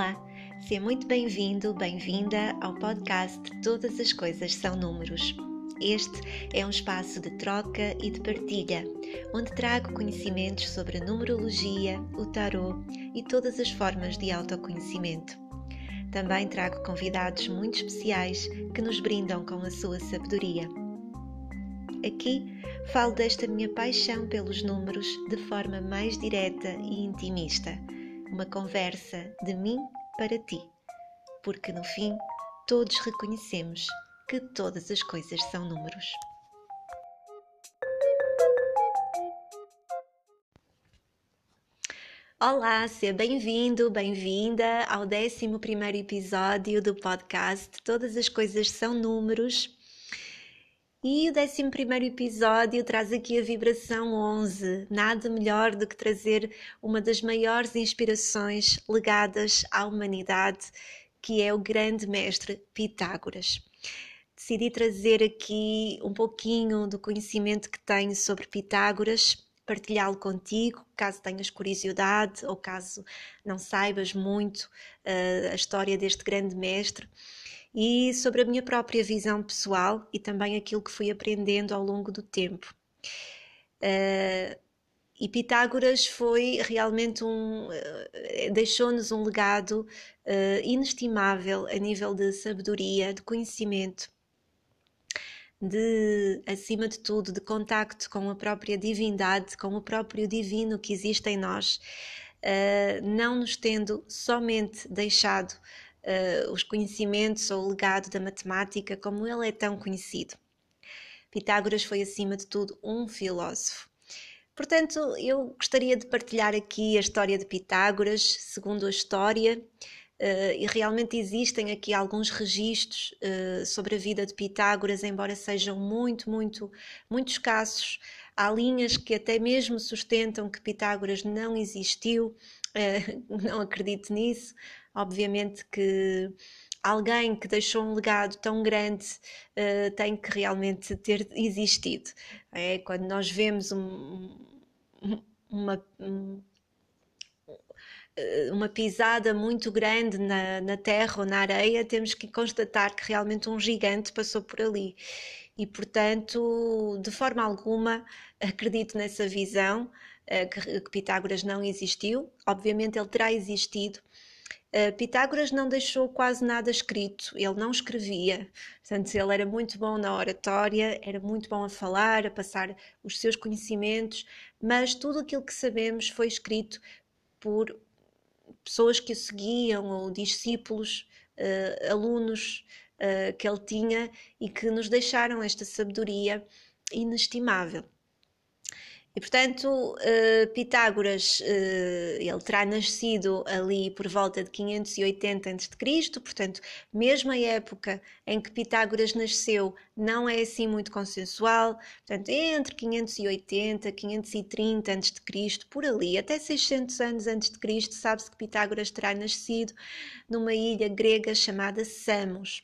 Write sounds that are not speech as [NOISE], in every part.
Olá, seja muito bem-vindo, bem-vinda ao podcast Todas as Coisas São Números. Este é um espaço de troca e de partilha, onde trago conhecimentos sobre a numerologia, o tarot e todas as formas de autoconhecimento. Também trago convidados muito especiais que nos brindam com a sua sabedoria. Aqui falo desta minha paixão pelos números de forma mais direta e intimista uma conversa de mim para ti, porque no fim todos reconhecemos que todas as coisas são números. Olá, seja bem-vindo, bem-vinda ao 11 episódio do podcast Todas as Coisas São Números. E o 11 episódio traz aqui a vibração 11. Nada melhor do que trazer uma das maiores inspirações legadas à humanidade, que é o grande mestre Pitágoras. Decidi trazer aqui um pouquinho do conhecimento que tenho sobre Pitágoras, partilhá-lo contigo, caso tenhas curiosidade ou caso não saibas muito uh, a história deste grande mestre e sobre a minha própria visão pessoal e também aquilo que fui aprendendo ao longo do tempo. Uh, e Pitágoras foi realmente um. Uh, deixou-nos um legado uh, inestimável a nível de sabedoria, de conhecimento, de, acima de tudo, de contacto com a própria divindade, com o próprio divino que existe em nós, não nos tendo somente deixado uh, os conhecimentos ou o legado da matemática como ele é tão conhecido. Pitágoras foi, acima de tudo, um filósofo. Portanto, eu gostaria de partilhar aqui a história de Pitágoras, segundo a história, uh, e realmente existem aqui alguns registros uh, sobre a vida de Pitágoras, embora sejam muito, muito, muito escassos. Há linhas que até mesmo sustentam que Pitágoras não existiu, uh, [LAUGHS] não acredito nisso, Obviamente que alguém que deixou um legado tão grande tem que realmente ter existido. É quando nós vemos um, uma, um, uma pisada muito grande na, na terra ou na areia, temos que constatar que realmente um gigante passou por ali. E, portanto, de forma alguma, [LAUGHS] acredito nessa visão uh, que, que Pitágoras não existiu. Obviamente, ele terá existido, Uh, Pitágoras não deixou quase nada escrito, ele não escrevia, portanto, ele era muito bom na oratória, era muito bom a falar, a passar os seus conhecimentos, mas tudo aquilo que sabemos foi escrito por pessoas que o seguiam ou discípulos, uh, alunos uh, que ele tinha e que nos deixaram esta sabedoria inestimável. E portanto, uh, Pitágoras, uh, ele terá nascido ali por volta de 580 a.C., portanto, mesmo a época em que Pitágoras nasceu não é assim muito consensual, portanto, entre 580 e 530 a.C., por ali, até 600 anos antes de Cristo, sabe-se que Pitágoras terá nascido numa ilha grega chamada Samos.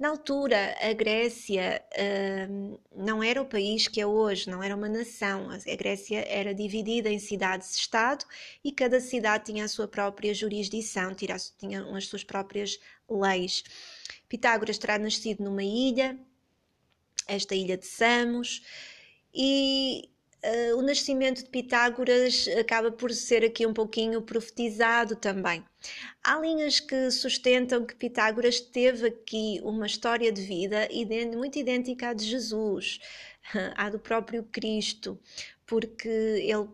Na altura, a Grécia uh, não era o país que é hoje, não era uma nação. A Grécia era dividida em cidades-estado e cada cidade tinha a sua própria jurisdição, tinha as suas próprias leis. Pitágoras terá nascido numa ilha, esta ilha de Samos, e uh, o nascimento de Pitágoras acaba por ser aqui um pouquinho profetizado também. Há linhas que sustentam que Pitágoras teve aqui uma história de vida muito idêntica à de Jesus, [LAUGHS] à do próprio Cristo, porque ele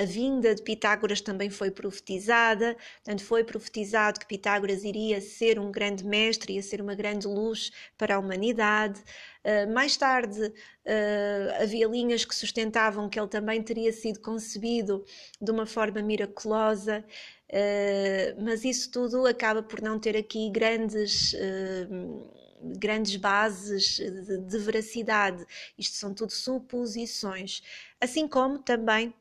a vinda de Pitágoras também foi profetizada, portanto, foi profetizado que Pitágoras iria ser um grande mestre, ia ser uma grande luz para a humanidade. Uh, mais tarde uh, havia linhas que sustentavam que ele também teria sido concebido de uma forma miraculosa, uh, mas isso tudo acaba por não ter aqui grandes grandes bases de, de, veracidade. Isto são tudo suposições. Assim como também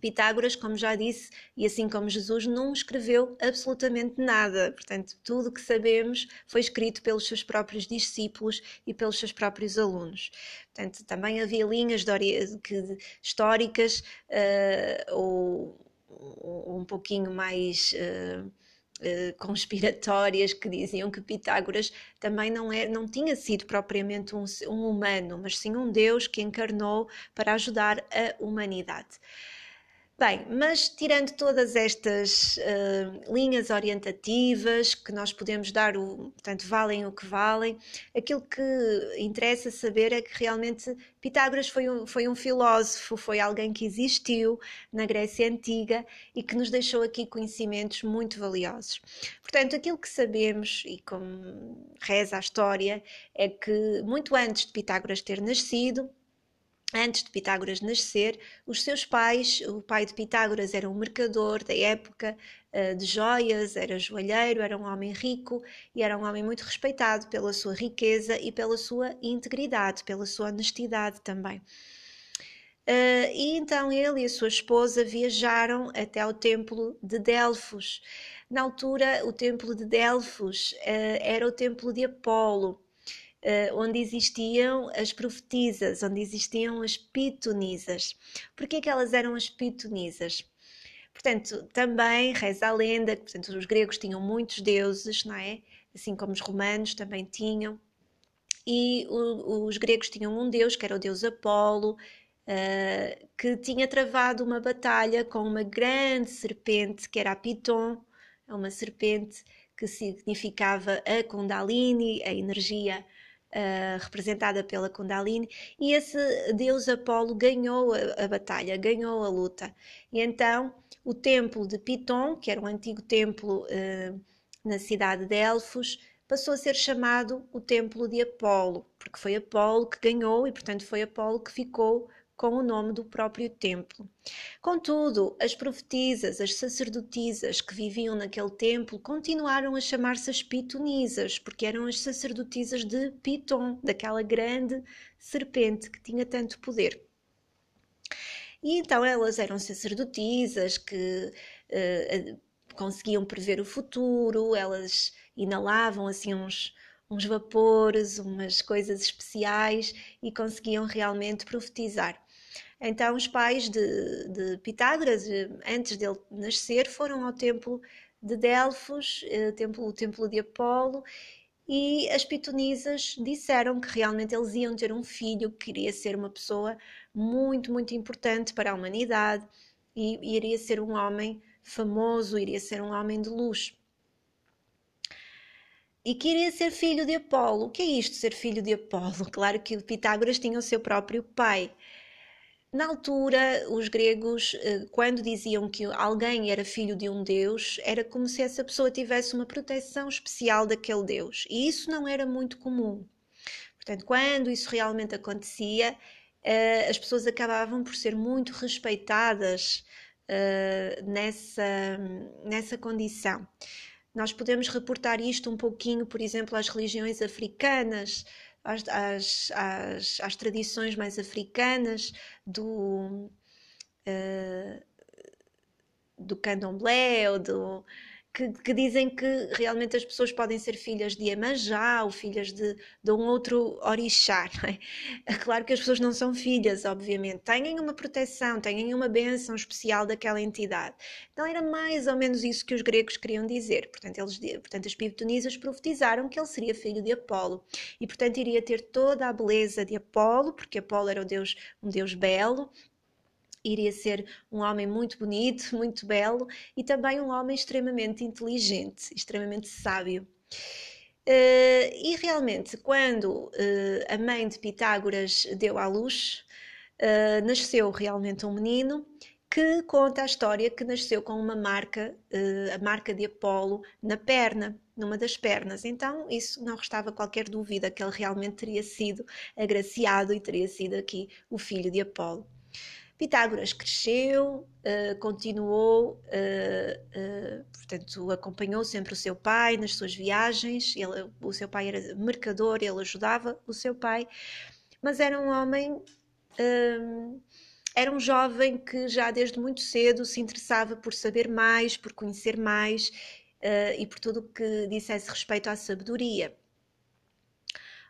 Pitágoras, como já disse, e assim como Jesus, não escreveu absolutamente nada. Portanto, tudo o que sabemos foi escrito pelos seus próprios discípulos e pelos seus próprios alunos. Portanto, também havia linhas que, históricas uh, ou um pouquinho mais uh, uh, conspiratórias que diziam que Pitágoras também não, é, não tinha sido propriamente um, um humano, mas sim um Deus que encarnou para ajudar a humanidade. Bem, mas tirando todas estas uh, linhas orientativas que nós podemos dar, o, portanto, valem o que valem, aquilo que interessa saber é que realmente Pitágoras foi um, foi um filósofo, foi alguém que existiu na Grécia Antiga e que nos deixou aqui conhecimentos muito valiosos. Portanto, aquilo que sabemos, e como reza a história, é que muito antes de Pitágoras ter nascido, Antes de Pitágoras nascer, os seus pais, o pai de Pitágoras era um mercador da época eh, de joias, era joalheiro, era um homem rico e era um homem muito respeitado pela sua riqueza e pela sua integridade, pela sua honestidade também. Uh, e então ele e a sua esposa viajaram até ao templo de Delfos. Na altura, o templo de Delfos uh, era o templo de Apolo, onde existiam as profetisas, onde existiam as pitonisas. Porquê que elas eram as pitonisas? Portanto, também reza a lenda que portanto, os gregos tinham muitos deuses, não é? Assim como os romanos também tinham. E o, os gregos tinham um deus, que era o deus Apolo, uh, que tinha travado uma batalha com uma grande serpente, que era a Piton, uma serpente que significava a Kundalini, a energia Uh, representada pela Kundalini, e esse deus Apolo ganhou a, a, batalha, ganhou a luta. E então o templo de Piton, que era um antigo templo uh, na cidade de Elfos, passou a ser chamado o templo de Apolo, porque foi Apolo que ganhou e, portanto, foi Apolo que ficou com o nome do próprio templo. Contudo, as profetisas, as sacerdotisas que viviam naquele templo continuaram a chamar-se as pitonisas, porque eram as sacerdotisas de Piton, daquela grande serpente que tinha tanto poder. E então elas eram sacerdotisas que uh, conseguiam prever o futuro, elas inalavam assim uns, uns vapores, umas coisas especiais e conseguiam realmente profetizar. Então, os pais de, de Pitágoras, eh, antes dele nascer, foram ao templo de Delfos, eh, templo, o templo de Apolo, e as pitonisas disseram que realmente eles iam ter um filho que iria ser uma pessoa muito, muito importante para a humanidade e iria ser um homem famoso, iria ser um homem de luz. E que iria ser filho de Apolo. O que é isto, ser filho de Apolo? [LAUGHS] Claro que Pitágoras tinha o seu próprio pai, na altura, os gregos, eh, quando diziam que alguém era filho de um deus, era como se essa pessoa tivesse uma proteção especial daquele deus. E isso não era muito comum. Portanto, quando isso realmente acontecia, eh, as pessoas acabavam por ser muito respeitadas eh, nessa, nessa condição. Nós podemos reportar isto um pouquinho, por exemplo, às religiões africanas às, às, às, às tradições mais africanas do, uh, do candomblé ou do, que, que, dizem que realmente as pessoas podem ser filhas de Iemanjá ou filhas de, de um outro orixá. [LAUGHS] É? Claro que as pessoas não são filhas, obviamente. Têm uma proteção, têm uma benção especial daquela entidade. Então era mais ou menos isso que os gregos queriam dizer. Portanto, eles, portanto as pitonisas profetizaram que ele seria filho de Apolo. E, portanto, iria ter toda a beleza de Apolo, porque Apolo era deus, um deus belo, iria ser um homem muito bonito, [LAUGHS] muito belo e também um homem extremamente inteligente, extremamente sábio. Uh, e realmente, quando uh, a mãe de Pitágoras deu à luz, uh, nasceu realmente um menino que conta a história que nasceu com uma marca, a marca de Apolo, na perna, numa das pernas. Então, isso não restava qualquer dúvida que ele realmente teria sido agraciado e teria sido aqui o filho de Apolo. Pitágoras cresceu, uh, continuou, uh, uh, portanto, acompanhou sempre o seu pai nas suas viagens. Ele, o seu pai era mercador, ele ajudava o seu pai, mas era um homem, era um jovem que já desde muito cedo se interessava por saber mais, por conhecer mais e por tudo o que dissesse respeito à sabedoria.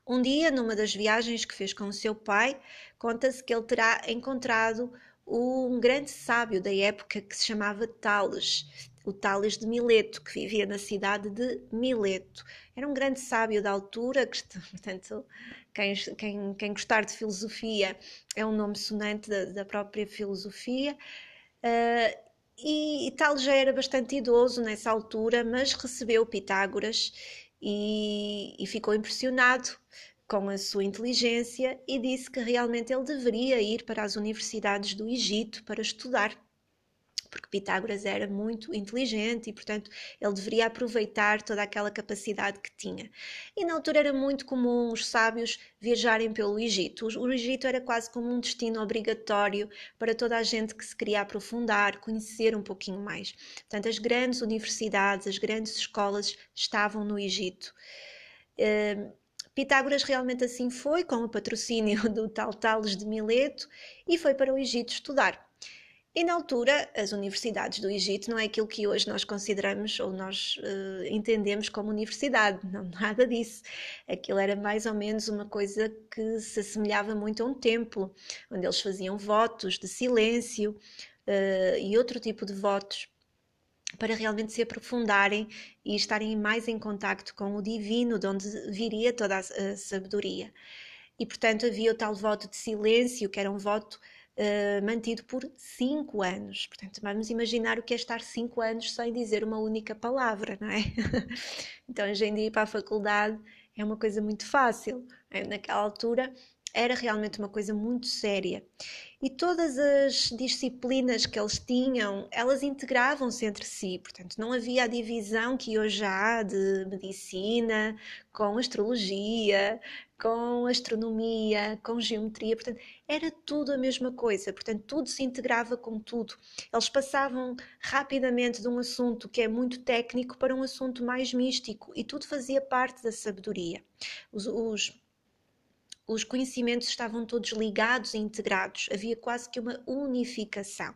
Um dia, numa das viagens que fez com o seu pai, conta-se que ele terá encontrado um grande sábio da época que se chamava Tales, o Tales de Mileto, que vivia na cidade de Mileto. Era um grande sábio da altura, que, [LAUGHS] portanto, quem, quem, quem gostar de filosofia é um nome sonante da, da própria filosofia. Uh, e, e Tales já era bastante idoso nessa altura, mas recebeu Pitágoras e, e ficou impressionado com a sua inteligência e disse que realmente ele deveria ir para as universidades do Egito para estudar porque Pitágoras era muito inteligente e, portanto, ele deveria aproveitar toda aquela capacidade que tinha. E na altura era muito comum os sábios viajarem pelo Egito. O Egito era quase como um destino obrigatório para toda a gente que se queria aprofundar, conhecer um pouquinho mais. Portanto, as grandes universidades, as grandes escolas estavam no Egito. Uh, Pitágoras realmente assim foi, com o patrocínio [LAUGHS] do tal Tales de Mileto, e foi para o Egito estudar. E na altura, as universidades do Egito não é aquilo que hoje nós consideramos ou nós uh, entendemos como universidade, não [LAUGHS] nada disso. Aquilo era mais ou menos uma coisa que se assemelhava muito a um templo, onde eles faziam votos de silêncio uh, e outro tipo de votos para realmente se aprofundarem e estarem mais em contacto com o divino, de onde viria toda a, a sabedoria. E portanto havia o tal voto de silêncio, que era um voto uh, mantido por cinco anos. Portanto, vamos imaginar o que é estar cinco anos sem dizer uma única palavra, não é? [LAUGHS] então, hoje em dia, ir para a faculdade é uma coisa muito fácil. É? Naquela altura, era realmente uma coisa muito séria. E todas as disciplinas que eles tinham, elas integravam-se entre si, portanto, não havia a divisão que hoje há de medicina com astrologia, com astronomia, com geometria, portanto, era tudo a mesma coisa, portanto, tudo se integrava com tudo. Eles passavam rapidamente de um assunto que é muito técnico para um assunto mais místico e tudo fazia parte da sabedoria. Os, os os conhecimentos estavam todos ligados e integrados, havia quase que uma unificação.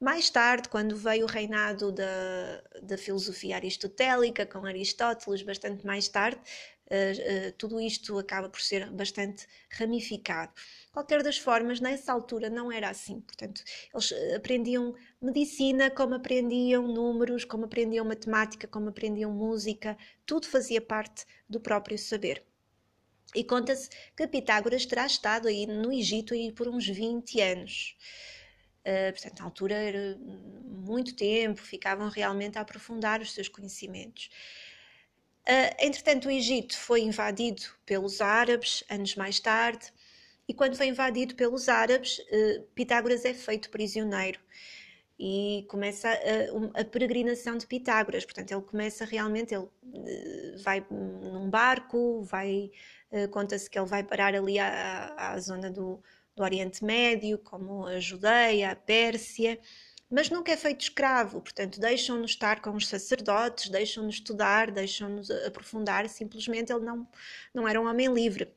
Mais tarde, quando veio o reinado da, da filosofia aristotélica, com Aristóteles, bastante mais tarde, uh, uh, tudo isto acaba por ser bastante ramificado. Qualquer das formas, nessa altura não era assim. Portanto, eles eh, aprendiam medicina como aprendiam números, como aprendiam matemática, como aprendiam música, tudo fazia parte do próprio saber. E conta-se que Pitágoras terá estado aí no Egito aí por uns 20 anos. Uh, portanto, na altura era muito tempo, ficavam realmente a aprofundar os seus conhecimentos. Uh, entretanto, o Egito foi invadido pelos árabes anos mais tarde, e quando foi invadido pelos árabes, uh, Pitágoras é feito prisioneiro e começa a, a, peregrinação de Pitágoras. Portanto, ele começa realmente, ele vai num barco, vai eh, conta-se que ele vai parar ali à, à zona do, do Oriente Médio, como a Judeia, a Pérsia, mas nunca é feito escravo, portanto, deixam-nos estar com os sacerdotes, deixam-nos estudar, deixam-nos aprofundar, simplesmente ele não, não era um homem livre.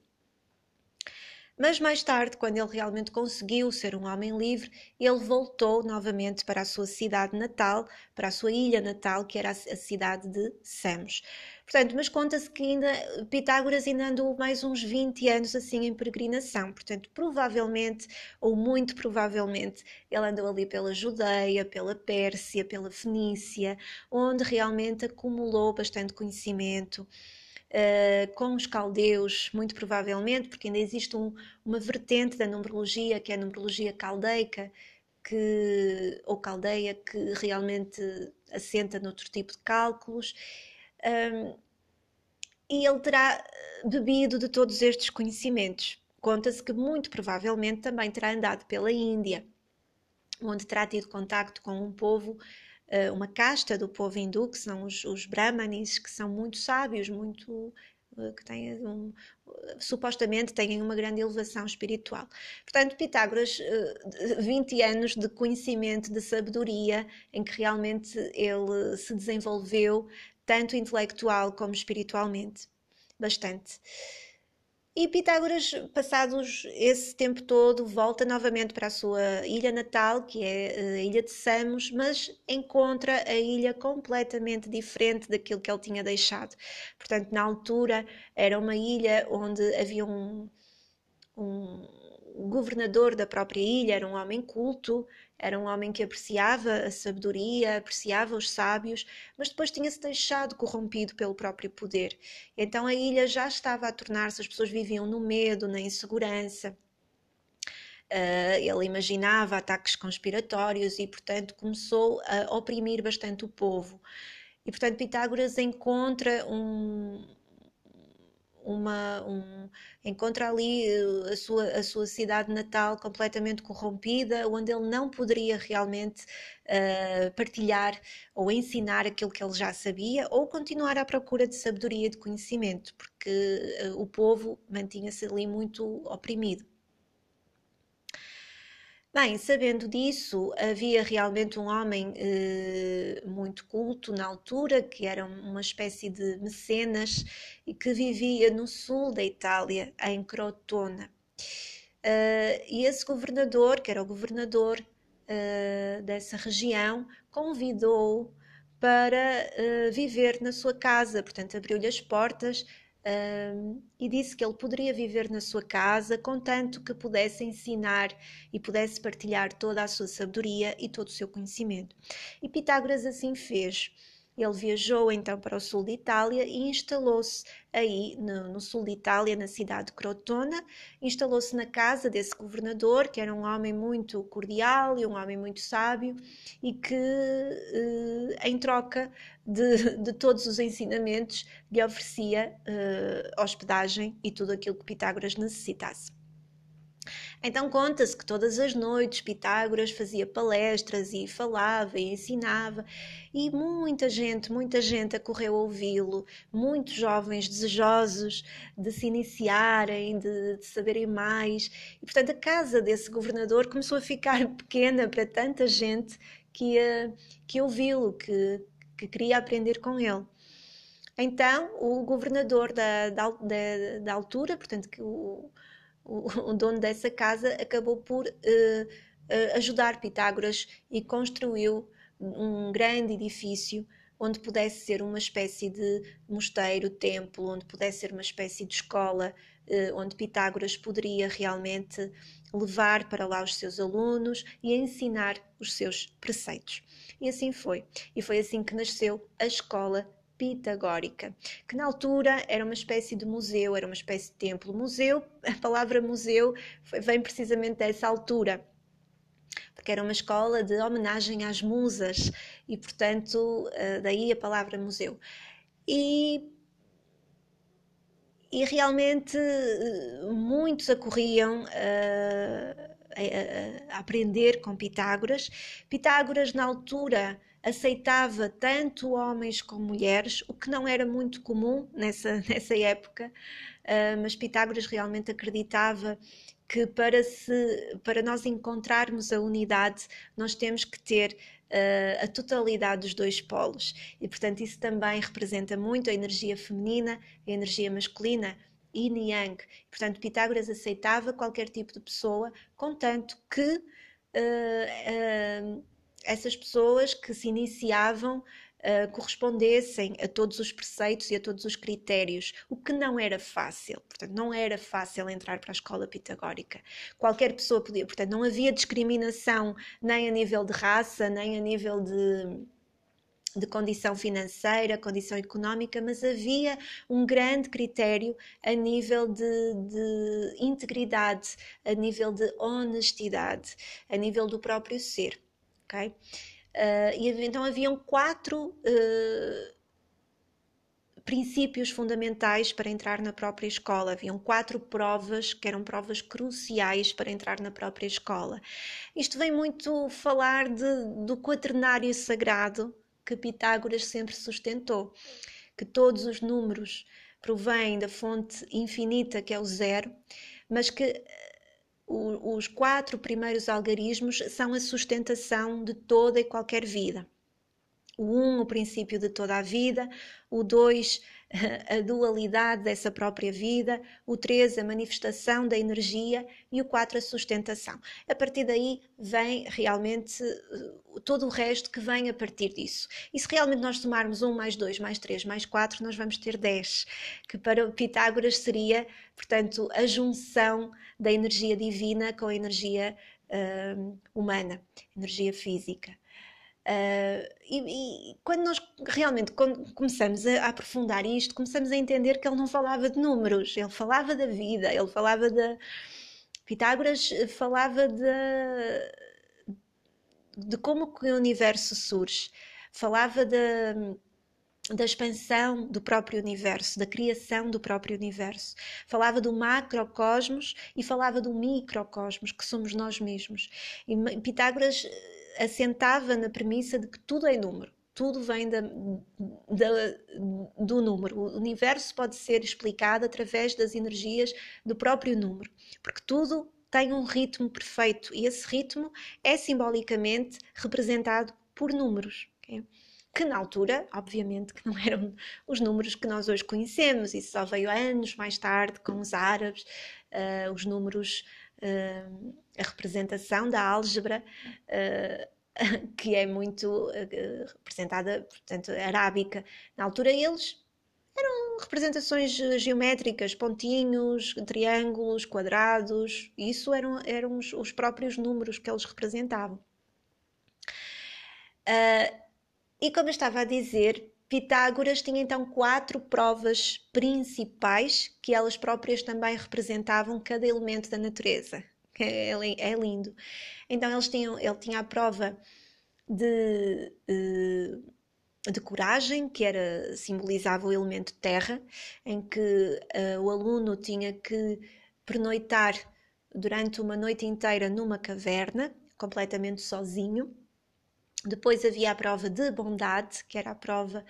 Mas mais tarde, quando ele realmente conseguiu ser um homem livre, ele voltou novamente para a sua cidade natal, para a sua ilha natal, que era a cidade de Samos. Portanto, mas conta-se que ainda Pitágoras ainda andou mais uns 20 anos assim em peregrinação. Portanto, provavelmente, ou muito provavelmente, ele andou ali pela Judeia, pela Pérsia, pela Fenícia, onde realmente acumulou bastante conhecimento uh, com os caldeus, muito provavelmente, porque ainda existe um, uma vertente da numerologia, que é a numerologia caldeica, que, ou caldeia, que realmente assenta noutro tipo de cálculos. Um, e ele terá bebido de todos estes conhecimentos. Conta-se que muito provavelmente também terá andado pela Índia, onde terá tido contacto com um povo eh, uma casta do povo hindu, que são os, os brahmanis, que são muito sábios, muito eh, que têm um, supostamente têm uma grande elevação espiritual. Portanto, Pitágoras, 20 eh, anos de conhecimento, de sabedoria, em que realmente ele se desenvolveu, tanto intelectual como espiritualmente, bastante. E Pitágoras, passados esse tempo todo, volta novamente para a sua ilha natal, que é eh, a ilha de Samos, mas encontra a ilha completamente diferente daquilo que ele tinha deixado. Portanto, na altura, era uma ilha onde havia um, um governador da própria ilha, era um homem culto, era um homem que apreciava a sabedoria, apreciava os sábios, mas depois tinha-se deixado corrompido pelo próprio poder. Então a ilha já estava a tornar-se, as pessoas viviam no medo, na insegurança. Uh, ele imaginava ataques conspiratórios e, portanto, começou a oprimir bastante o povo. E, portanto, Pitágoras encontra um, uma, um, encontra ali eh, a sua, a sua cidade natal completamente corrompida, onde ele não poderia realmente uh, partilhar ou ensinar aquilo que ele já sabia, ou continuar à procura de sabedoria e de conhecimento, porque uh, o povo mantinha-se ali muito oprimido. Bem, sabendo disso, havia realmente um homem eh, muito culto na altura, que era uma espécie de mecenas e que vivia no sul da Itália, em Crotona. Uh, e esse governador, que era o governador uh, dessa região, convidou-o para uh, viver na sua casa, portanto, abriu-lhe as portas e disse que ele poderia viver na sua casa, contanto que pudesse ensinar e pudesse partilhar toda a sua sabedoria e todo o seu conhecimento. E Pitágoras assim fez. Ele viajou então para o sul de Itália e instalou-se aí no, no, sul de Itália, na cidade de Crotona. Instalou-se na casa desse governador, que era um homem muito cordial e um homem muito sábio, e que, eh, em troca de, [LAUGHS] de, todos os ensinamentos, lhe oferecia eh, hospedagem e tudo aquilo que Pitágoras necessitasse. Então conta-se que todas as noites Pitágoras fazia palestras e falava e ensinava, e muita gente, muita gente acorreu a ouvi-lo, muitos jovens desejosos de se iniciarem, de, de saberem mais. E portanto a casa desse governador começou a ficar [LAUGHS] pequena para tanta gente que que ouvi-lo, que, que queria aprender com ele. Então, o governador da, da, da, da altura, portanto, que o, o, [LAUGHS] o dono dessa casa acabou por uh, ajudar Pitágoras e construiu um grande edifício onde pudesse ser uma espécie de mosteiro, templo, onde pudesse ser uma espécie de escola, uh, onde Pitágoras poderia realmente levar para lá os seus alunos e ensinar os seus preceitos. E assim foi. E foi assim que nasceu a escola pitagórica, que na altura era uma espécie de museu, era uma espécie de templo. Museu, a palavra museu vem precisamente dessa altura, porque era uma escola de homenagem às musas e, portanto, eh, daí a palavra museu. E e realmente eh, muitos acorriam uh, a, a, aprender com Pitágoras. Pitágoras, na altura, aceitava tanto homens como mulheres, o que não era muito comum nessa, [LAUGHS] nessa época, uh, mas Pitágoras realmente acreditava que para, se, para nós encontrarmos a unidade, nós temos que ter uh, a totalidade dos dois polos. E, portanto, isso também representa muito a energia feminina, a energia masculina, yin e yang. Portanto, Pitágoras aceitava qualquer tipo de pessoa, contanto que uh, uh, essas pessoas que se iniciavam uh, correspondessem a todos os preceitos e a todos os critérios, o que não era fácil. Portanto, não era fácil entrar para a escola pitagórica. Qualquer pessoa podia, portanto, não havia discriminação nem a nível de raça, nem a nível de de condição financeira, condição económica, mas havia um grande critério a nível de, de, integridade, a nível de honestidade, a nível do próprio ser ok? Uh, e então haviam quatro uh, princípios fundamentais para entrar na própria escola. Haviam quatro provas que eram provas cruciais para entrar na própria escola. Isto vem muito falar de, do quaternário sagrado que Pitágoras sempre sustentou, que todos os números provêm da fonte infinita que é o zero, mas que os quatro primeiros algarismos são a sustentação de toda e qualquer vida. o 1, um, o princípio de toda a vida, o 2, a dualidade dessa própria vida, o 3, a manifestação da energia e o 4, a sustentação. A partir daí vem realmente eh, todo o resto que vem a partir disso. E se realmente nós tomarmos 1 mais 2 mais 3 mais 4, nós vamos ter 10, que para Pitágoras seria, portanto, a junção da energia divina com a energia uh, humana, energia física. Uh, e, e, quando nós realmente começamos a, aprofundar isto, começamos a entender que ele não falava de números, ele falava da vida, ele falava de. Pitágoras falava de, de como que o universo surge, falava de, da expansão do próprio universo, da criação do próprio universo. Falava do macrocosmos e falava do microcosmos, que somos nós mesmos. E Pitágoras assentava na premissa de que tudo é número, tudo vem da, da, do número. O universo pode ser explicado através das energias do próprio número, porque tudo tem um ritmo perfeito e esse ritmo é simbolicamente representado por números. Okay? Que na altura, obviamente, que não eram os números que nós hoje conhecemos, isso só veio anos mais tarde com os árabes, uh, os números uh, a representação da álgebra, uh, [LAUGHS] que é muito uh, representada, portanto, arábica. Na altura eles eram representações geométricas, pontinhos, triângulos, quadrados, isso eram, eram os, os próprios números que eles representavam. E como eu estava a dizer, Pitágoras tinha então quatro provas principais que elas próprias também representavam cada elemento da natureza. É, é lindo. Então eles tinham, ele tinha a prova de, de coragem, que era simbolizava o elemento terra, em que uh, o aluno tinha que pernoitar durante uma noite inteira numa caverna, completamente sozinho. Depois havia a prova de bondade, que era a prova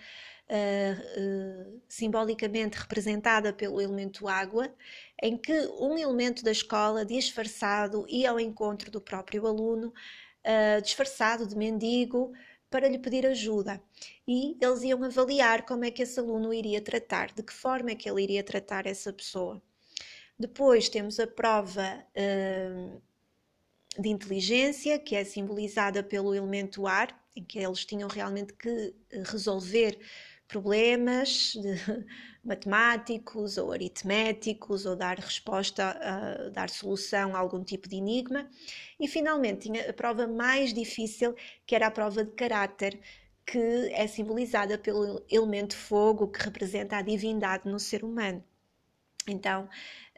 uh, uh, simbolicamente representada pelo elemento água, em que um elemento da escola, disfarçado, ia ao encontro do próprio aluno, uh, disfarçado de mendigo, para lhe pedir ajuda. E eles iam avaliar como é que esse aluno iria tratar, de que forma é que ele iria tratar essa pessoa. Depois temos a prova de inteligência, que é simbolizada pelo elemento ar, em que eles tinham realmente que eh, resolver problemas [LAUGHS] matemáticos ou aritméticos ou dar resposta, dar solução a algum tipo de enigma. E finalmente tinha a prova mais difícil, que era a prova de caráter, que é simbolizada pelo elemento fogo, que representa a divindade no ser humano. Então,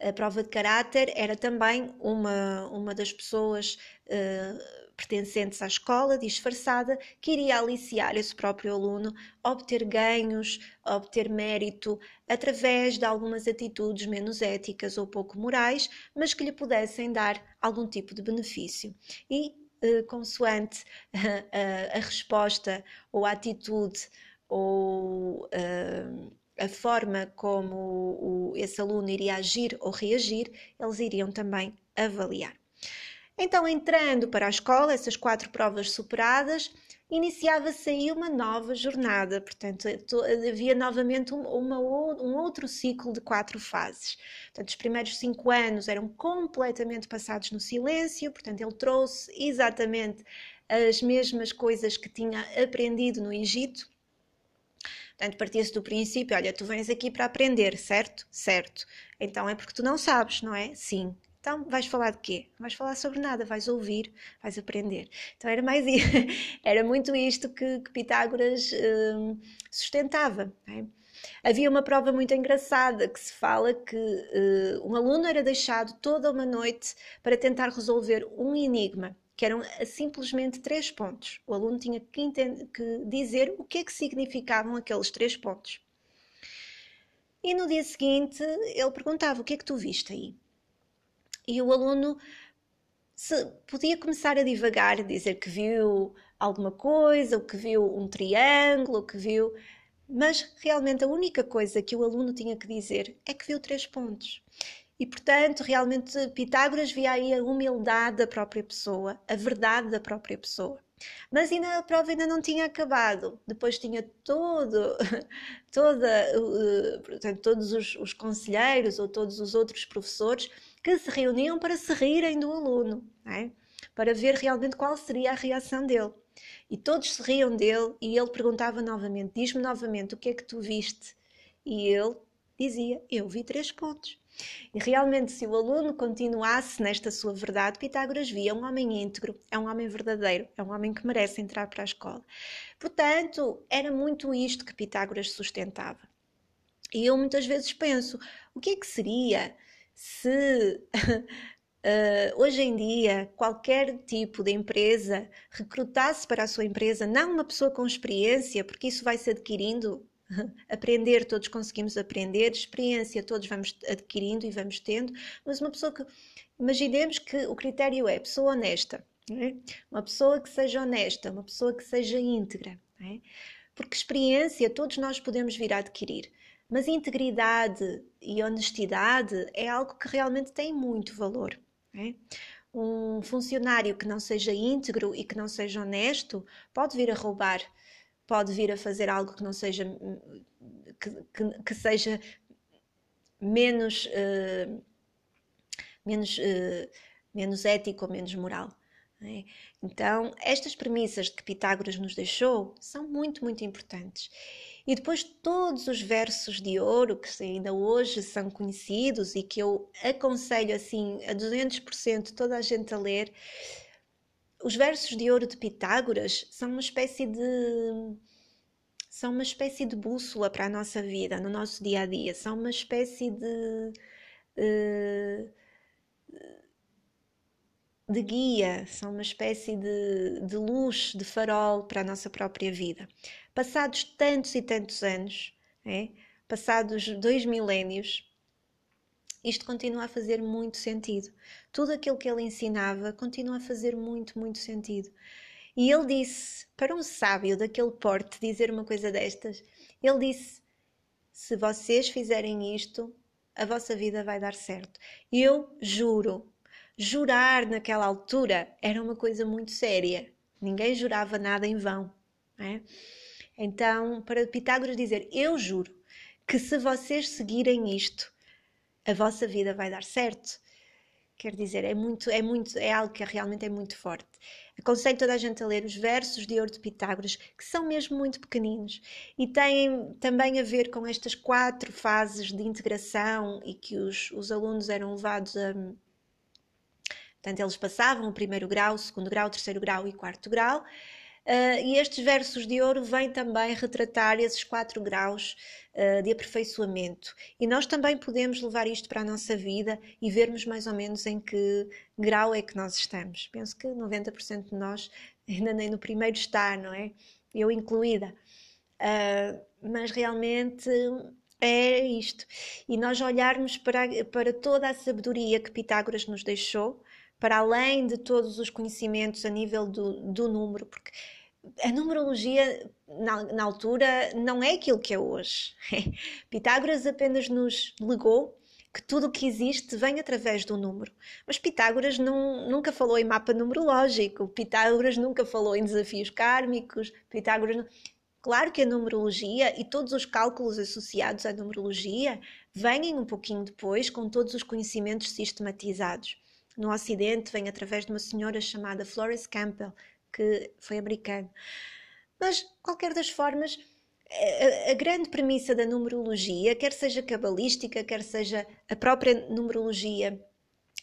a prova de caráter era também uma, uma das pessoas uh, pertencentes à escola, disfarçada, que iria aliciar esse próprio aluno obter ganhos, obter mérito através de algumas atitudes menos éticas ou pouco morais, mas que lhe pudessem dar algum tipo de benefício. E, uh, consoante [LAUGHS] a, a, a resposta ou a atitude ou. Uh, a forma como o, esse aluno iria agir ou reagir, eles iriam também avaliar. Então, entrando para a escola, essas quatro provas superadas, iniciava-se aí uma nova jornada, portanto, havia novamente uma, um outro ciclo de quatro fases. Portanto, os primeiros cinco anos eram completamente passados no silêncio, portanto, ele trouxe exatamente as mesmas coisas que tinha aprendido no Egito, Portanto, partia-se do princípio: olha, tu vens aqui para aprender, certo? Certo. Então é porque tu não sabes, não é? Sim. Então vais falar de quê? Não vais falar sobre nada, vais ouvir, vais aprender. Então era mais [LAUGHS] era muito isto que, que Pitágoras hum, sustentava. É? Havia uma prova muito engraçada que se fala que uh, um aluno era deixado toda uma noite para tentar resolver um enigma que eram eh, simplesmente três pontos. O aluno tinha que, entender, que dizer o que é que significavam aqueles três pontos. E no dia seguinte ele perguntava: O que é que tu viste aí? E o aluno se podia começar a divagar, dizer que viu alguma coisa, ou que viu um triângulo, ou que viu. Mas realmente a única coisa que o aluno tinha que dizer é que viu três pontos. E, portanto, realmente Pitágoras via aí a humildade da própria pessoa, a verdade da própria pessoa. Mas ainda a prova ainda não tinha acabado. Depois tinha todo, [LAUGHS] toda, portanto, todos os, os conselheiros ou todos os outros professores que se reuniam para se rirem do aluno, é? para ver realmente qual seria a reação dele. E todos se riam dele e ele perguntava novamente: Diz-me novamente o que é que tu viste? E ele dizia: Eu vi três pontos. E realmente, se o aluno continuasse nesta sua verdade, Pitágoras via um homem íntegro, é um homem verdadeiro, é um homem que merece entrar para a escola. Portanto, era muito isto que Pitágoras sustentava. E eu muitas vezes penso: o que é que seria se uh, [LAUGHS] hoje em dia qualquer tipo de empresa recrutasse para a sua empresa não uma pessoa com experiência, porque isso vai se adquirindo [LAUGHS] aprender, todos conseguimos aprender, experiência, todos vamos adquirindo e vamos tendo, mas uma pessoa que. Imaginemos que o critério é pessoa honesta, é? uma pessoa que seja honesta, uma pessoa que seja íntegra, é? porque experiência todos nós podemos vir a adquirir, mas integridade e honestidade é algo que realmente tem muito valor. É? Um funcionário que não seja íntegro e que não seja honesto pode vir a roubar pode vir a fazer algo que não seja que, que, que seja menos uh, menos uh, menos ético ou menos moral é? então estas premissas que Pitágoras nos deixou são muito muito importantes e depois todos os versos de ouro que ainda hoje são conhecidos e que eu aconselho assim a 200% toda a gente a ler os versos de ouro de Pitágoras são uma espécie de são uma espécie de bússola para a nossa vida, no nosso dia a dia, são uma espécie de, de, de guia, são uma espécie de, de luz, de farol para a nossa própria vida. Passados tantos e tantos anos, é? passados dois milénios, isto continua a fazer muito sentido. Tudo aquilo que ele ensinava continua a fazer muito, muito sentido. E ele disse, para um sábio daquele porte dizer uma coisa destas, ele disse: Se vocês fizerem isto, a vossa vida vai dar certo. Eu juro, jurar naquela altura era uma coisa muito séria. Ninguém jurava nada em vão. É? Então, para Pitágoras dizer, eu juro que se vocês seguirem isto, a vossa vida vai dar certo. Quer dizer, é muito, é muito, é algo que realmente é muito forte. Aconselho toda a gente a ler os versos de Ouro de Pitágoras, que são mesmo muito pequeninos e têm também a ver com estas quatro fases de integração e que os, os alunos eram levados a. Portanto, eles passavam o primeiro grau, o segundo grau, o terceiro grau e o quarto grau Uh, e estes versos de ouro vêm também retratar esses quatro graus uh, de aperfeiçoamento. E nós também podemos levar isto para a nossa vida e vermos mais ou menos em que grau é que nós estamos. Penso que 90% de nós ainda nem no primeiro está, não é? Eu incluída. Uh, mas realmente é isto. E nós olharmos para, para toda a sabedoria que Pitágoras nos deixou, para além de todos os conhecimentos a nível do, do número, porque a numerologia na, na, altura não é aquilo que é hoje. [LAUGHS] Pitágoras apenas nos legou que tudo o que existe vem através do número. Mas Pitágoras não, nunca falou em mapa numerológico, Pitágoras nunca falou em desafios kármicos, Pitágoras não... Claro que a numerologia e todos os cálculos associados à numerologia vêm um pouquinho depois com todos os conhecimentos sistematizados no Ocidente vem através de uma senhora chamada Florence Campbell, que foi americana. Mas, qualquer das formas, a, a, grande premissa da numerologia, quer seja cabalística, quer seja a própria numerologia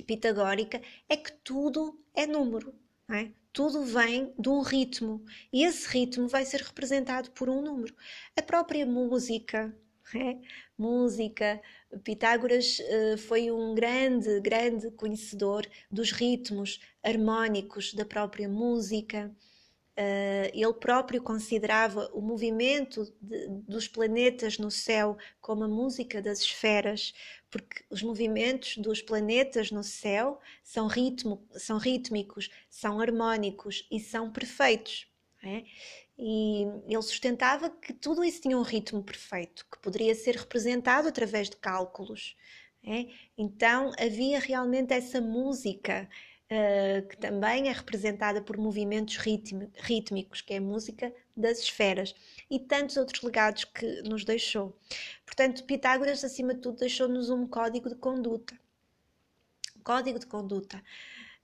pitagórica, é que tudo é número. É? Tudo vem de um ritmo e esse ritmo vai ser representado por um número. A própria música, é? música. Pitágoras uh, foi um grande, grande conhecedor dos ritmos harmónicos da própria música. Uh, ele próprio considerava o movimento de, dos planetas no céu como a música das esferas, porque os movimentos dos planetas no céu são, ritmo, são rítmicos, são harmónicos e são perfeitos. É? E ele sustentava que tudo isso tinha um ritmo perfeito, que poderia ser representado através de cálculos. É? Então havia realmente essa música uh, que também é representada por movimentos rítmicos, que é a música das esferas, e tantos outros legados que nos deixou. Portanto, Pitágoras, acima de tudo, deixou-nos um código de conduta. Um código de conduta.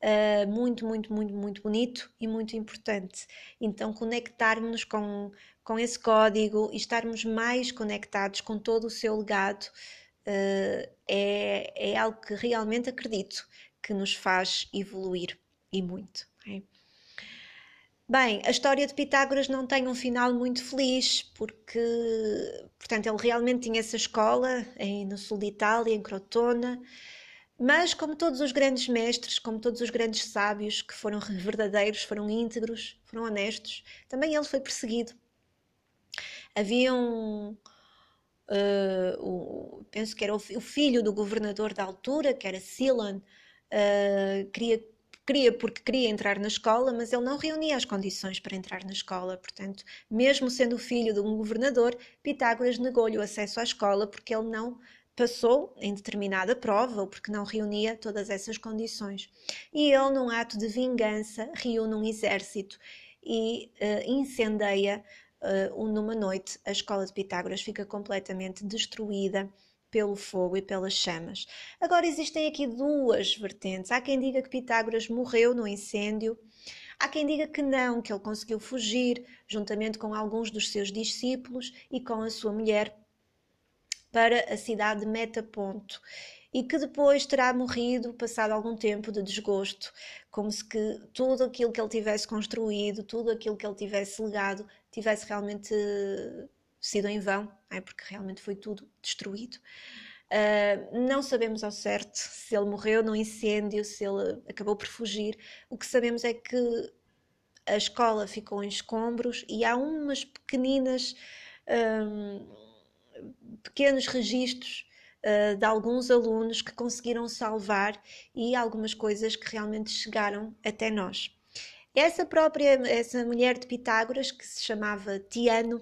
Uh, muito, muito, muito, muito bonito e muito importante. Então, conectarmos-nos com, com esse código e estarmos mais conectados com todo o seu legado uh, é, é algo que realmente acredito que nos faz evoluir e muito. É? Bem, a história de Pitágoras não tem um final muito feliz, porque, portanto, ele realmente tinha essa escola em, no sul de Itália, em Crotona, mas como todos os grandes mestres, como todos os grandes sábios que foram verdadeiros, foram íntegros, foram honestos, também ele foi perseguido. Havia um, uh, o, penso que era o, o, filho do governador da altura, que era Silan, uh, queria queria porque queria entrar na escola, mas ele não reunia as condições para entrar na escola. Portanto, mesmo sendo filho de um governador, Pitágoras negou-lhe o acesso à escola porque ele não passou em determinada prova ou porque não reunia todas essas condições. E ele, num ato de vingança, reúne um exército e uh, incendeia uh, numa noite a escola de Pitágoras, fica completamente destruída pelo fogo e pelas chamas. Agora existem aqui duas vertentes. Há quem diga que Pitágoras morreu no incêndio, há quem diga que não, que ele conseguiu fugir juntamente com alguns dos seus discípulos e com a sua mulher para a cidade de Metaponto e que depois terá morrido passado algum tempo de desgosto, como se que tudo aquilo que ele tivesse construído, tudo aquilo que ele tivesse legado, tivesse realmente sido em vão, é? porque realmente foi tudo destruído. Uh, não sabemos ao certo se ele morreu no incêndio, se ele acabou por fugir. O que sabemos é que a escola ficou em escombros e há umas pequeninas, um, pequenos registros uh, de alguns alunos que conseguiram salvar e algumas coisas que realmente chegaram até nós. Essa própria, essa mulher de Pitágoras, que se chamava Tiano,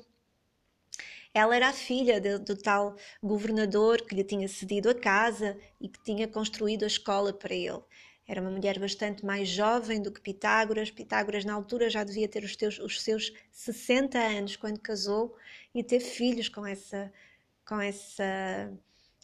ela era a filha de, do tal governador que lhe tinha cedido a casa e que tinha construído a escola para ele. Era uma mulher bastante mais jovem do que Pitágoras. Pitágoras, na altura, já devia ter os, teus, os seus 60 anos quando casou e teve filhos com essa, com essa,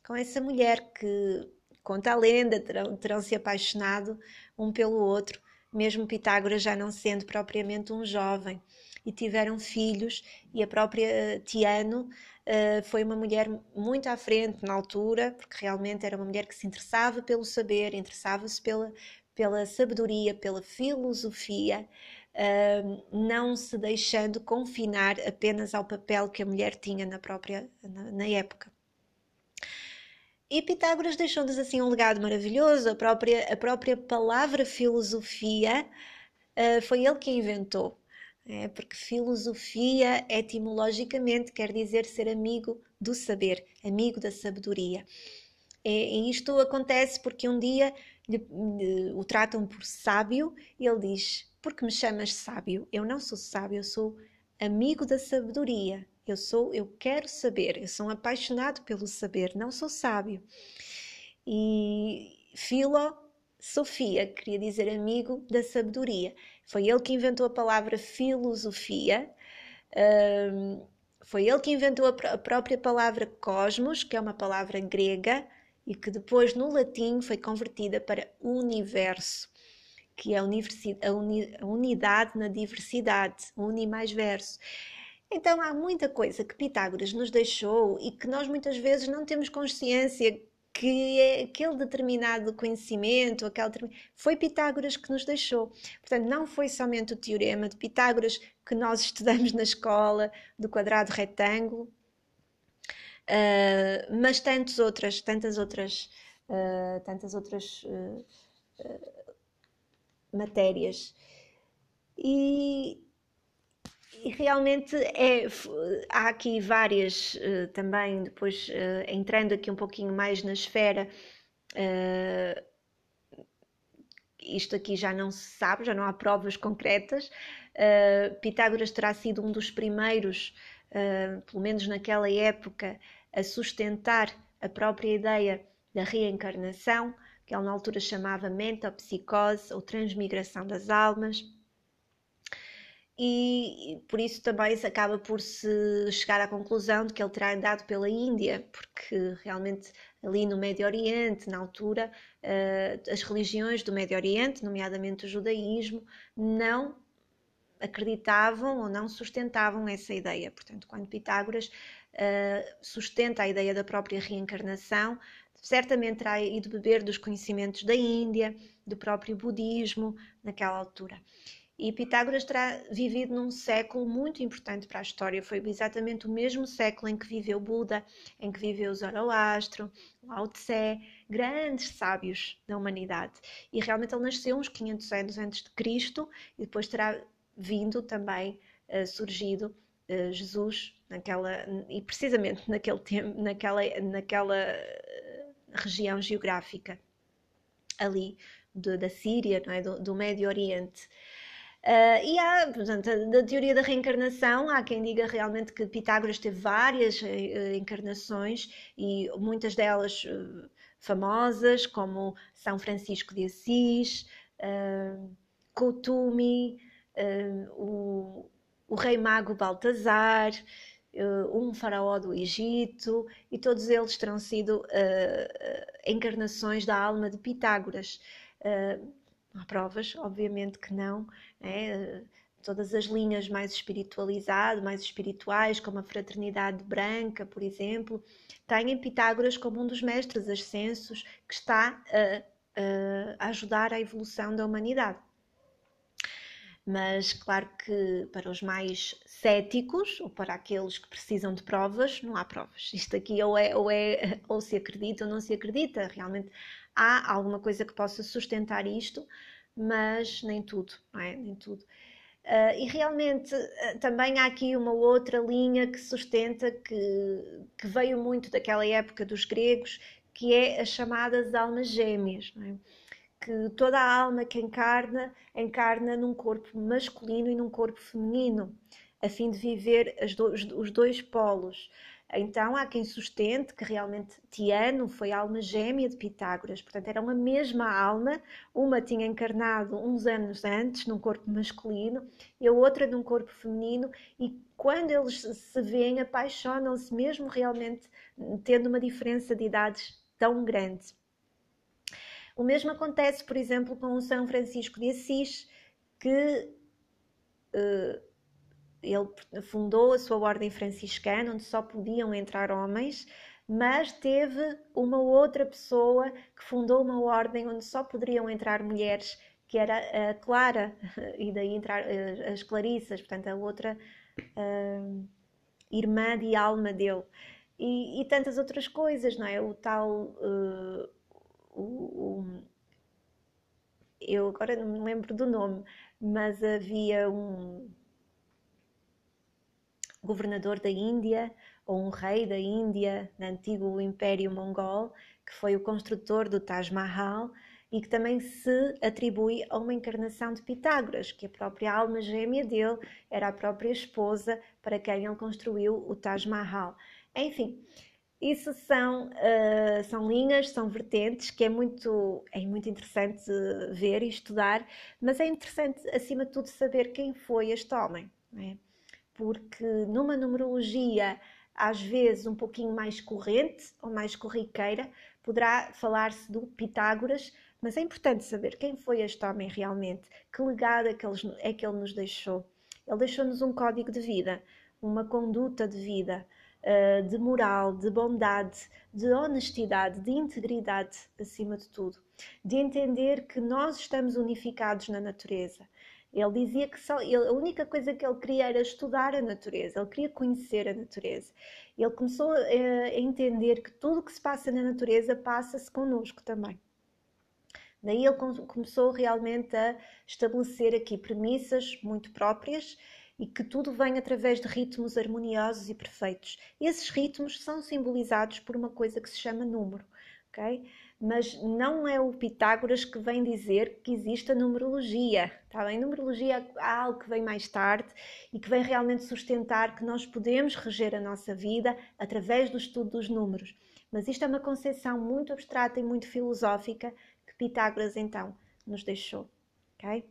com essa mulher que, conta a lenda, terão, terão se apaixonado um pelo outro, mesmo Pitágoras já não sendo propriamente um jovem e tiveram filhos, e a própria eh, Tiano uh, foi uma mulher muito à frente na altura, porque realmente era uma mulher que se interessava pelo saber, interessava-se pela, pela sabedoria, pela filosofia, não se deixando confinar apenas ao papel que a mulher tinha na própria na, na época. E Pitágoras deixou-nos assim um legado maravilhoso, a própria, a própria palavra filosofia uh, foi ele que inventou é, porque filosofia etimologicamente quer dizer ser amigo do saber, amigo da sabedoria. E, e isto acontece porque um dia o tratam por sábio e ele diz: Porque me chamas sábio? Eu não sou sábio, eu sou amigo da sabedoria. Eu sou, eu quero saber, eu sou um apaixonado pelo saber, não sou sábio. E filo Sofia queria dizer amigo da sabedoria. Foi ele que inventou a palavra filosofia. Um, foi ele que inventou a, pr a própria palavra cosmos, que é uma palavra grega e que depois no latim foi convertida para universo, que é a, a, uni a unidade na diversidade, uni mais verso. Então há muita coisa que Pitágoras nos deixou e que nós muitas vezes não temos consciência que é aquele determinado conhecimento, aquele, foi Pitágoras que nos deixou. Portanto, não foi somente o teorema de Pitágoras que nós estudamos na escola, do quadrado retângulo, uh, mas tantas outras, tantas outras, uh, tantas outras uh, matérias. E, e realmente é, há aqui várias uh, também, depois uh, entrando aqui um pouquinho mais na esfera, uh, isto aqui já não se sabe, já não há provas concretas. Pitágoras terá sido um dos primeiros, pelo menos naquela época, a sustentar a própria ideia da reencarnação, que ele na altura chamava metapsicose ou transmigração das almas e por isso também se acaba por se chegar à conclusão de que ele terá andado pela Índia, porque realmente ali no Médio Oriente, na altura, eh, as religiões do Médio Oriente, nomeadamente o judaísmo, não acreditavam ou não sustentavam essa ideia. Portanto, quando Pitágoras eh, sustenta a ideia da própria reencarnação, certamente terá ido beber dos conhecimentos da Índia, do próprio budismo, naquela altura. E Pitágoras terá vivido num século muito importante para a história. Foi exatamente o mesmo século em que viveu Buda, em que viveu Zoroastro, Lao Tse, grandes sábios da humanidade. E realmente ele nasceu uns 500 anos antes de Cristo e depois terá vindo também, uh, surgido uh, Jesus naquela e precisamente naquele tempo, naquela naquela eh, região geográfica ali de, da Síria, não é? do, do Médio Oriente. Uh, e há, portanto, da teoria da reencarnação, há quem diga realmente que Pitágoras teve várias uh, encarnações e muitas delas uh, famosas, como São Francisco de Assis, uh, o, o, rei mago Baltazar, um faraó do Egito, e todos eles terão sido encarnações da alma de Pitágoras. Há provas, obviamente que não. É? Todas as linhas mais espiritualizadas, mais espirituais, como a fraternidade branca, por exemplo, têm Pitágoras como um dos mestres ascensos que está a, a ajudar a evolução da humanidade. Mas claro que para os mais céticos ou para aqueles que precisam de provas, não há provas. Isto aqui ou é ou, é, ou se acredita ou não se acredita. Realmente há alguma coisa que possa sustentar isto, mas nem tudo, não é? Nem tudo. Uh, e realmente uh, também há aqui uma outra linha que sustenta que, que, veio muito daquela época dos gregos, que é as chamadas almas gêmeas, é? Que toda a alma que encarna, encarna num corpo masculino e num corpo feminino, a fim de viver do, os dois polos. Então há quem sustente que realmente Tiano foi a alma gêmea de Pitágoras, portanto era uma mesma alma, uma tinha encarnado uns anos antes num corpo masculino e a outra num corpo feminino, e quando eles se veem apaixonam-se mesmo realmente tendo uma diferença de idades tão grande. O mesmo acontece, por exemplo, com o São Francisco de Assis, que uh, ele fundou a sua ordem franciscana, onde só podiam entrar homens, mas teve uma outra pessoa que fundou uma ordem onde só poderiam entrar mulheres, que era a Clara, [LAUGHS] e daí entrar eh, as Clarissas, portanto, a outra uh, irmã de alma dele. E, e, tantas outras coisas, não é? O tal. Uh, o, o, eu agora não me lembro do nome, mas havia um governador da Índia ou um rei da Índia, no antigo Império Mongol, que foi o construtor do Taj Mahal e que também se atribui a uma encarnação de Pitágoras, que a própria alma gêmea dele era a própria esposa para quem ele construiu o Taj Mahal. Enfim, isso são, uh, são linhas, são vertentes que é muito, é muito interessante ver e estudar, mas é interessante, acima de tudo, saber quem foi este homem. É? porque numa numerologia às vezes um pouquinho mais corrente ou mais corriqueira, poderá falar-se do Pitágoras, mas é importante saber quem foi este homem realmente, que legado é que ele, é que ele nos deixou. Ele deixou-nos um código de vida, uma conduta de vida, eh, de moral, de bondade, de honestidade, de integridade, acima de tudo, de entender que nós estamos unificados na natureza ele dizia que só, ele, a única coisa que ele queria era estudar a natureza, ele queria conhecer a natureza. Ele começou a, a entender que tudo o que se passa na natureza passa-se connosco também. Daí ele começou realmente a estabelecer aqui premissas muito próprias e que tudo vem através de ritmos harmoniosos e perfeitos. Esses ritmos são simbolizados por uma coisa que se chama número, ok? mas não é o Pitágoras que vem dizer que existe a numerologia. Tá bem? Numerologia é algo que vem mais tarde e que vem realmente sustentar que nós podemos reger a nossa vida através do estudo dos números. Mas isto é uma concepção muito abstrata e muito filosófica Pitágoras então nos deixou. Okay?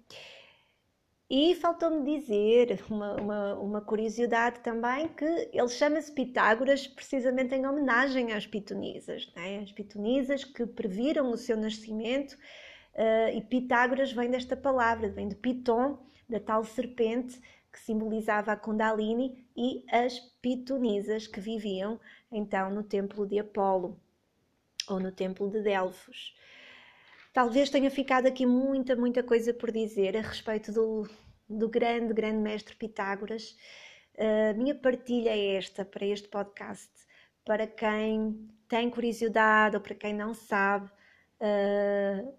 E faltou-me dizer uma, uma, uma, curiosidade também que ele chama-se Pitágoras precisamente em homenagem às pitonisas, né? as pitonisas que previram o seu nascimento uh, e Pitágoras vem desta palavra, vem de Piton, da tal serpente que simbolizava a Kundalini e as pitonisas que viviam então no templo de Apolo ou no templo de Delfos. Talvez tenha ficado aqui muita, muita coisa por dizer a respeito do, do grande, grande mestre Pitágoras. A minha partilha é esta para este podcast. Para quem tem curiosidade ou para quem não sabe, uh,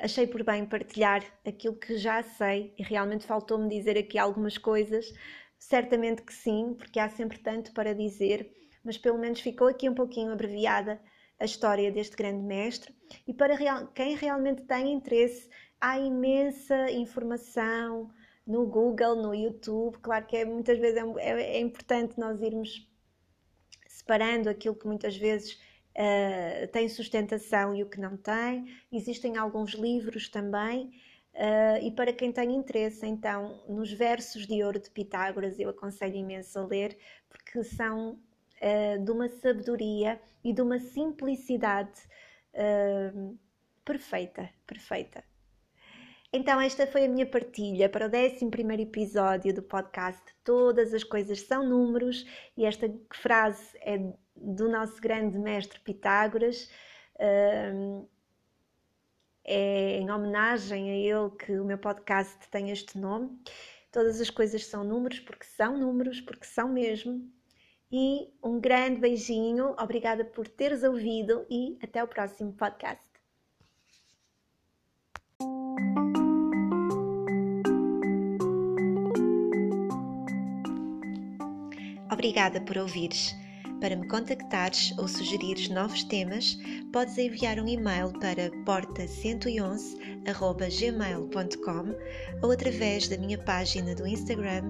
achei por bem partilhar aquilo que já sei e realmente faltou-me dizer aqui algumas coisas. Certamente que sim, porque há sempre tanto para dizer, mas pelo menos ficou aqui um pouquinho abreviada a história deste grande mestre e para real, quem realmente tem interesse, há imensa informação no Google, no YouTube. Claro que é, muitas vezes é, é, é importante nós irmos separando aquilo que muitas vezes uh, tem sustentação e o que não tem. Existem alguns livros também. Uh, e para quem tem interesse, então, nos versos de ouro de Pitágoras, eu aconselho imenso a ler, porque são uh, de uma sabedoria e de uma simplicidade uh, perfeita, perfeita. Então, esta foi a minha partilha para o 11 episódio do podcast Todas as Coisas São Números, e esta frase é do nosso grande mestre Pitágoras. Uh, é em homenagem a ele que o meu podcast tem este nome. Todas as coisas são números porque são números, porque são mesmo e um grande beijinho. Obrigada por teres ouvido e até o próximo podcast. Obrigada por ouvires. Para me contactares ou sugerires novos temas, podes enviar um e-mail para porta111.gmail.com ou através da minha página do Instagram,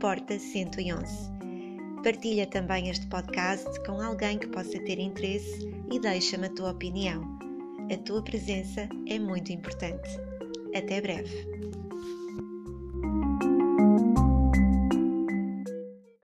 porta111. Partilha também este podcast com alguém que possa ter interesse e deixa-me a tua opinião. A tua presença é muito importante. Até breve.